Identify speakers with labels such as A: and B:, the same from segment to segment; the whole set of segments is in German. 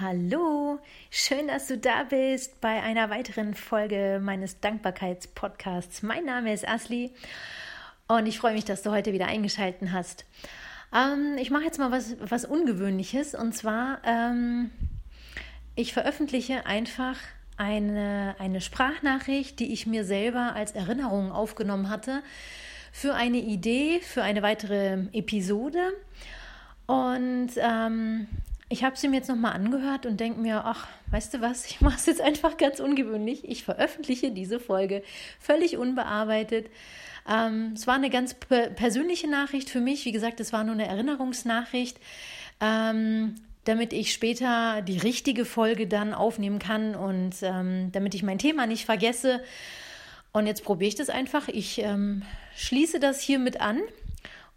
A: Hallo, schön, dass du da bist bei einer weiteren Folge meines Dankbarkeitspodcasts. Mein Name ist Asli und ich freue mich, dass du heute wieder eingeschaltet hast. Ähm, ich mache jetzt mal was, was Ungewöhnliches und zwar, ähm, ich veröffentliche einfach eine, eine Sprachnachricht, die ich mir selber als Erinnerung aufgenommen hatte für eine Idee, für eine weitere Episode. Und ähm, ich habe sie mir jetzt nochmal angehört und denke mir, ach, weißt du was, ich mache es jetzt einfach ganz ungewöhnlich. Ich veröffentliche diese Folge völlig unbearbeitet. Ähm, es war eine ganz persönliche Nachricht für mich. Wie gesagt, es war nur eine Erinnerungsnachricht, ähm, damit ich später die richtige Folge dann aufnehmen kann und ähm, damit ich mein Thema nicht vergesse. Und jetzt probiere ich das einfach. Ich ähm, schließe das hiermit an.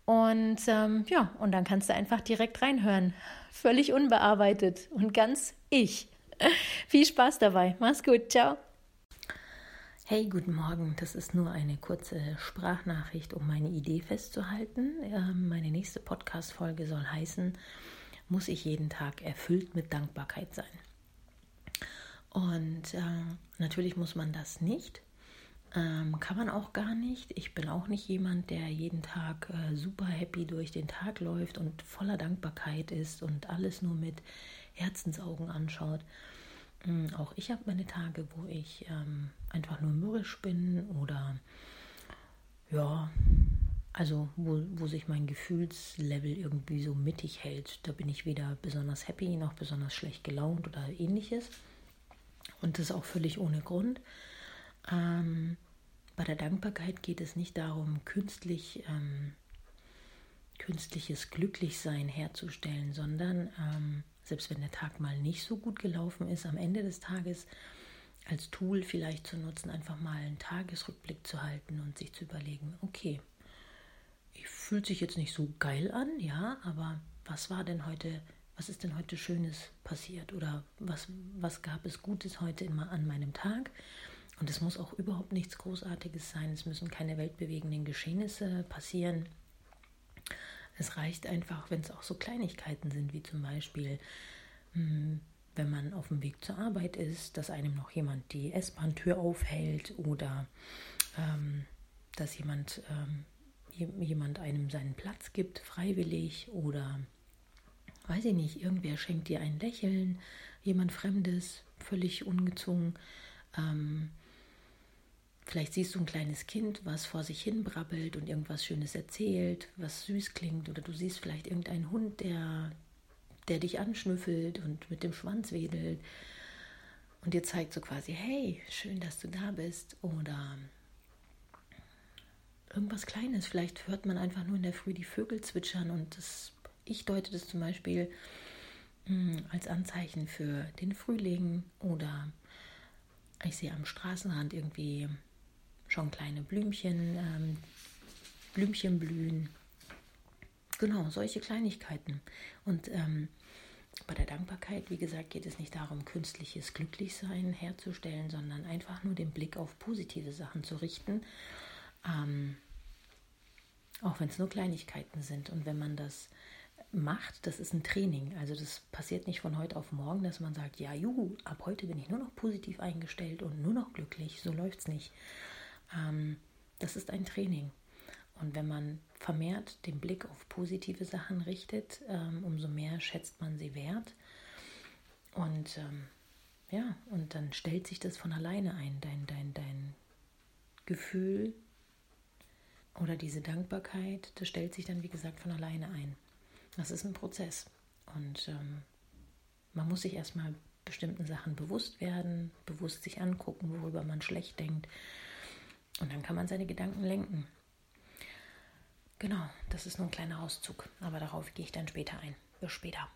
A: Und ähm, ja, und dann kannst du einfach direkt reinhören völlig unbearbeitet und ganz ich. Viel Spaß dabei. Mach's gut. Ciao.
B: Hey, guten Morgen. Das ist nur eine kurze Sprachnachricht, um meine Idee festzuhalten. Ähm, meine nächste Podcast-Folge soll heißen: Muss ich jeden Tag erfüllt mit Dankbarkeit sein? Und äh, natürlich muss man das nicht. Ähm, kann man auch gar nicht. Ich bin auch nicht jemand, der jeden Tag äh, super happy durch den Tag läuft und voller Dankbarkeit ist und alles nur mit Herzensaugen anschaut. Ähm, auch ich habe meine Tage, wo ich ähm, einfach nur mürrisch bin oder ja, also wo, wo sich mein Gefühlslevel irgendwie so mittig hält. Da bin ich weder besonders happy noch besonders schlecht gelaunt oder ähnliches. Und das auch völlig ohne Grund. Ähm, bei der Dankbarkeit geht es nicht darum, künstlich, ähm, künstliches Glücklichsein herzustellen, sondern ähm, selbst wenn der Tag mal nicht so gut gelaufen ist, am Ende des Tages als Tool vielleicht zu nutzen, einfach mal einen Tagesrückblick zu halten und sich zu überlegen, okay, fühlt sich jetzt nicht so geil an, ja, aber was war denn heute, was ist denn heute Schönes passiert oder was, was gab es Gutes heute immer an meinem Tag? Und es muss auch überhaupt nichts Großartiges sein. Es müssen keine weltbewegenden Geschehnisse passieren. Es reicht einfach, wenn es auch so Kleinigkeiten sind, wie zum Beispiel, hm, wenn man auf dem Weg zur Arbeit ist, dass einem noch jemand die S-Bahn-Tür aufhält oder ähm, dass jemand, ähm, jemand einem seinen Platz gibt, freiwillig oder weiß ich nicht, irgendwer schenkt dir ein Lächeln, jemand Fremdes, völlig ungezwungen. Ähm, Vielleicht siehst du ein kleines Kind, was vor sich hin brabbelt und irgendwas Schönes erzählt, was süß klingt, oder du siehst vielleicht irgendeinen Hund, der, der dich anschnüffelt und mit dem Schwanz wedelt und dir zeigt so quasi, hey, schön, dass du da bist, oder irgendwas Kleines. Vielleicht hört man einfach nur in der Früh die Vögel zwitschern. Und das, ich deute das zum Beispiel hm, als Anzeichen für den Frühling. Oder ich sehe am Straßenrand irgendwie schon kleine Blümchen, ähm, Blümchen blühen. Genau, solche Kleinigkeiten. Und ähm, bei der Dankbarkeit, wie gesagt, geht es nicht darum, künstliches Glücklichsein herzustellen, sondern einfach nur den Blick auf positive Sachen zu richten. Ähm, auch wenn es nur Kleinigkeiten sind. Und wenn man das macht, das ist ein Training. Also das passiert nicht von heute auf morgen, dass man sagt, ja, juhu, ab heute bin ich nur noch positiv eingestellt und nur noch glücklich. So läuft es nicht. Ähm, das ist ein Training. Und wenn man vermehrt den Blick auf positive Sachen richtet, ähm, umso mehr schätzt man sie wert. Und ähm, ja, und dann stellt sich das von alleine ein, dein, dein, dein Gefühl oder diese Dankbarkeit, das stellt sich dann, wie gesagt, von alleine ein. Das ist ein Prozess. Und ähm, man muss sich erstmal bestimmten Sachen bewusst werden, bewusst sich angucken, worüber man schlecht denkt und dann kann man seine Gedanken lenken. Genau, das ist nur ein kleiner Auszug, aber darauf gehe ich dann später ein. Bis später.